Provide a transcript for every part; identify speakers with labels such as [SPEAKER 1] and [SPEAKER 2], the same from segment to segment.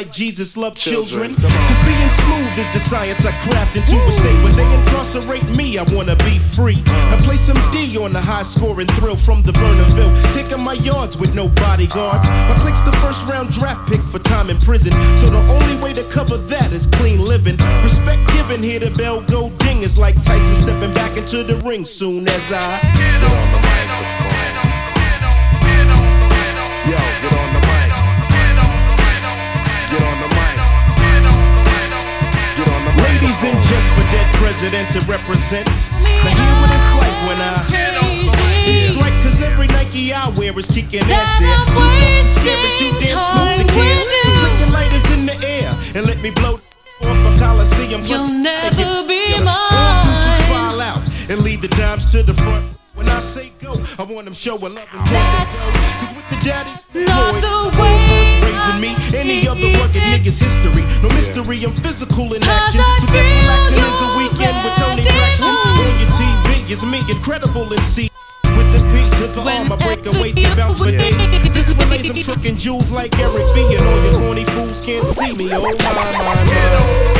[SPEAKER 1] like Jesus loved children Cause being smooth is the science I craft into a state When they incarcerate me, I wanna be free. Uh-huh. Now play some D on the high scoring thrill from the Vernonville. Taking my yards with no bodyguards. My click's the first round draft pick for time in prison. So the only way to cover that is clean living. Respect given, here the bell go ding. It's like Tyson stepping back into the ring soon as I
[SPEAKER 2] Get on the microphone.
[SPEAKER 1] Gents for dead presidents it represents Now hear what it's like when I It strike cause every Nike I wear is kicking ass there. Too to scare it, too damn smooth to care So your lighters in the air and let me blow off a Coliseum. Plus,
[SPEAKER 3] You'll never be
[SPEAKER 1] All
[SPEAKER 3] mine.
[SPEAKER 1] deuces file out and lead the dimes to the front. When I say go, I want them showing love and. Cause with the daddy,
[SPEAKER 3] not
[SPEAKER 1] boy,
[SPEAKER 3] the way
[SPEAKER 1] me. Any other rugged nigga's history. No mystery, I'm physical in action. So
[SPEAKER 3] this
[SPEAKER 1] relaxing is a weekend with
[SPEAKER 3] Toni
[SPEAKER 1] Braxton. On your TV is me, incredible in C. With the P to the arm, I break a waist and bounce for days. This relays, I'm tricking jewels like Eric B. And all your corny fools can't see me. Oh my, my, my.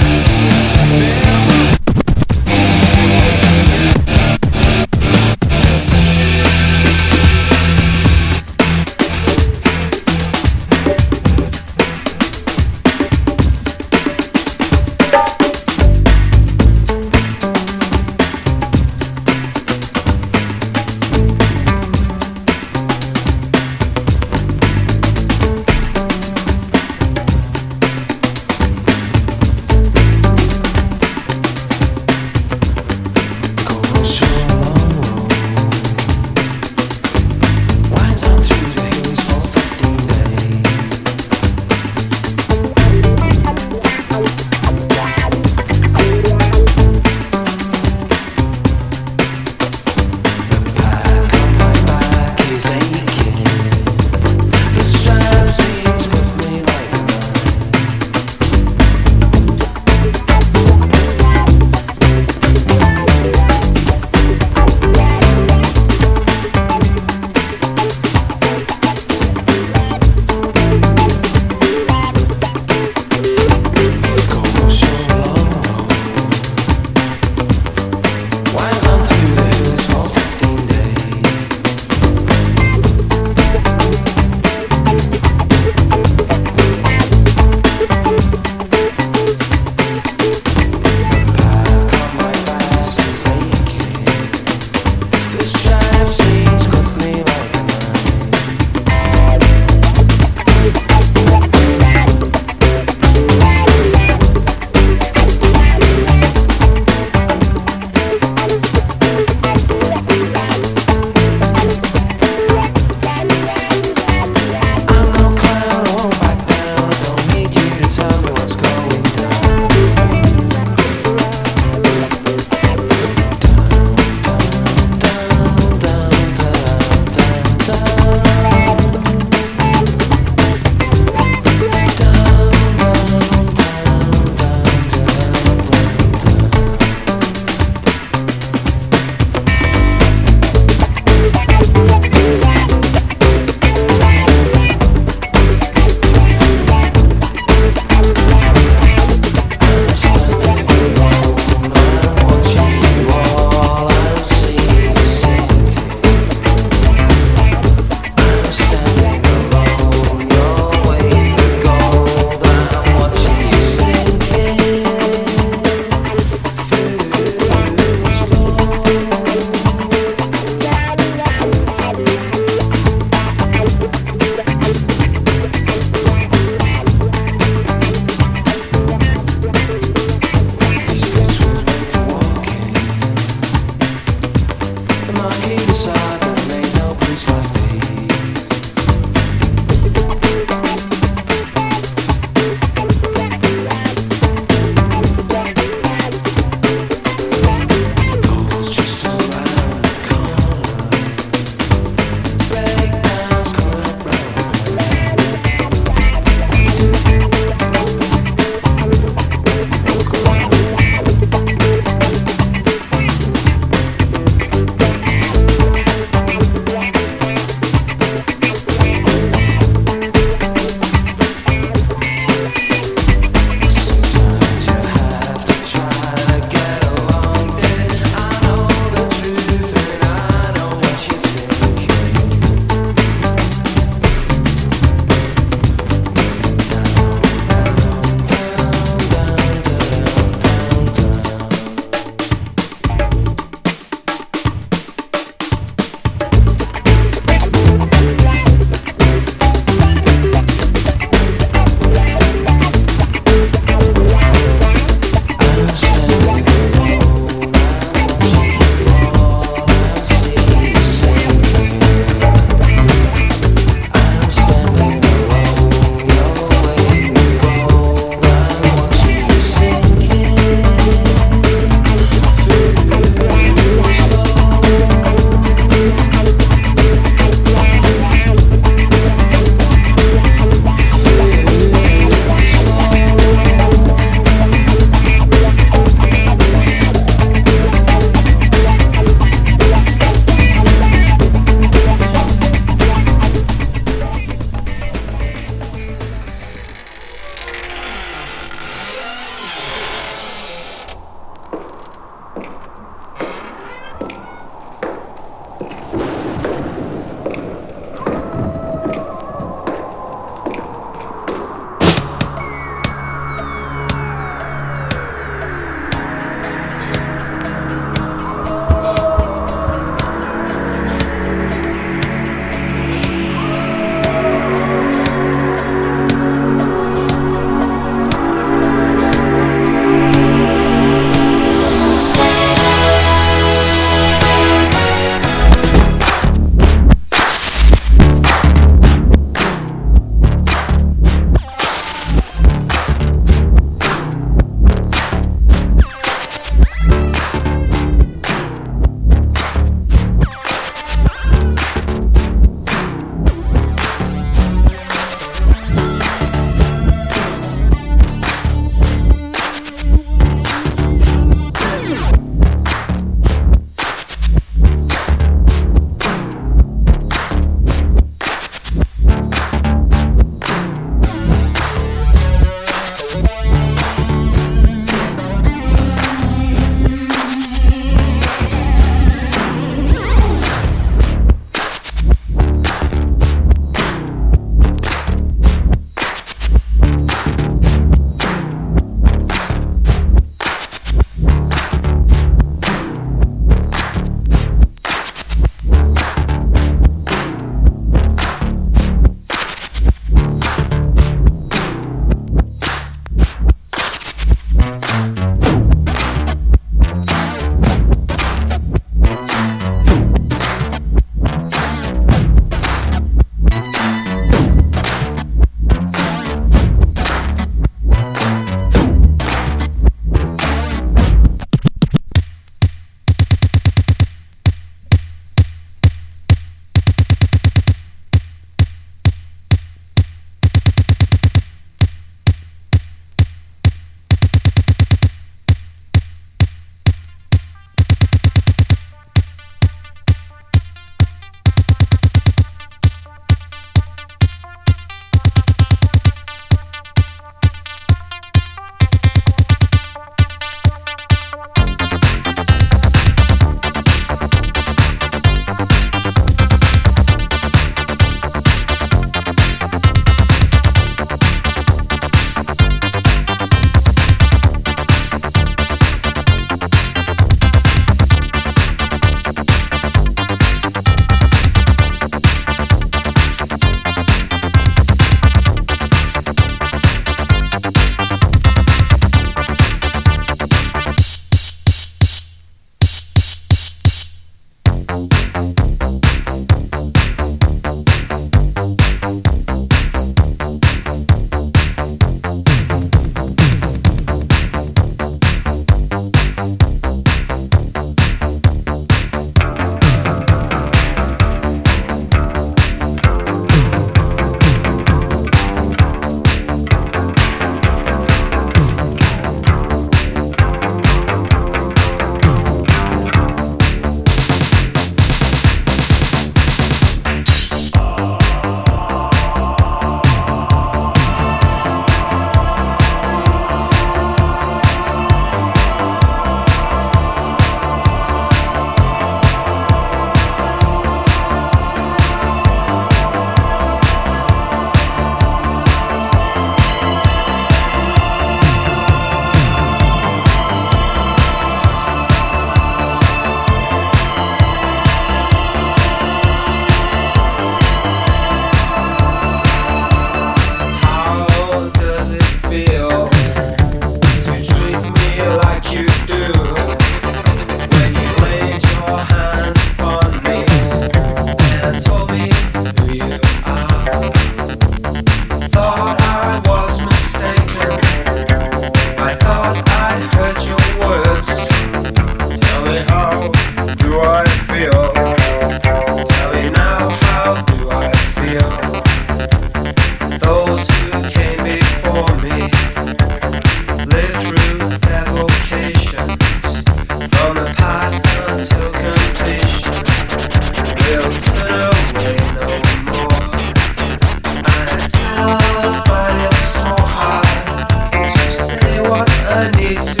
[SPEAKER 4] need to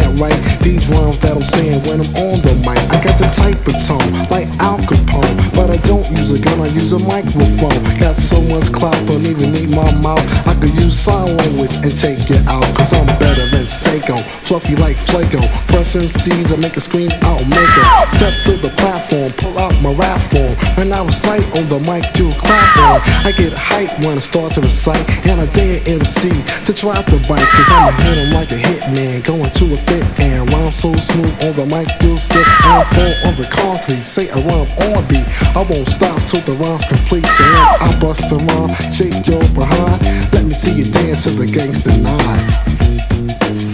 [SPEAKER 5] can't write these rhymes that I'm saying when I'm on the mic. I got the type of tone, like Al Capone, but I don't use a gun, I use a microphone. Got so much clout, don't even need my mouth. I could use sign language and take it out, cause I'm better than Seiko. Fluffy like Flaco, press MCs and make a scream out, make it. Step to the platform, pull out my rap form, and I recite on the mic, you clap on. I get hype when I start to recite, and I dare MC to try to bite, cause I'm a hit like a hitman, going to a fit and rhyme so smooth on the mic, you sit and fall on the concrete. Say a rhyme on beat, I won't stop till the rhyme's complete. So I bust a rhyme, shake your behind. Let me see you dance to the gangster nine.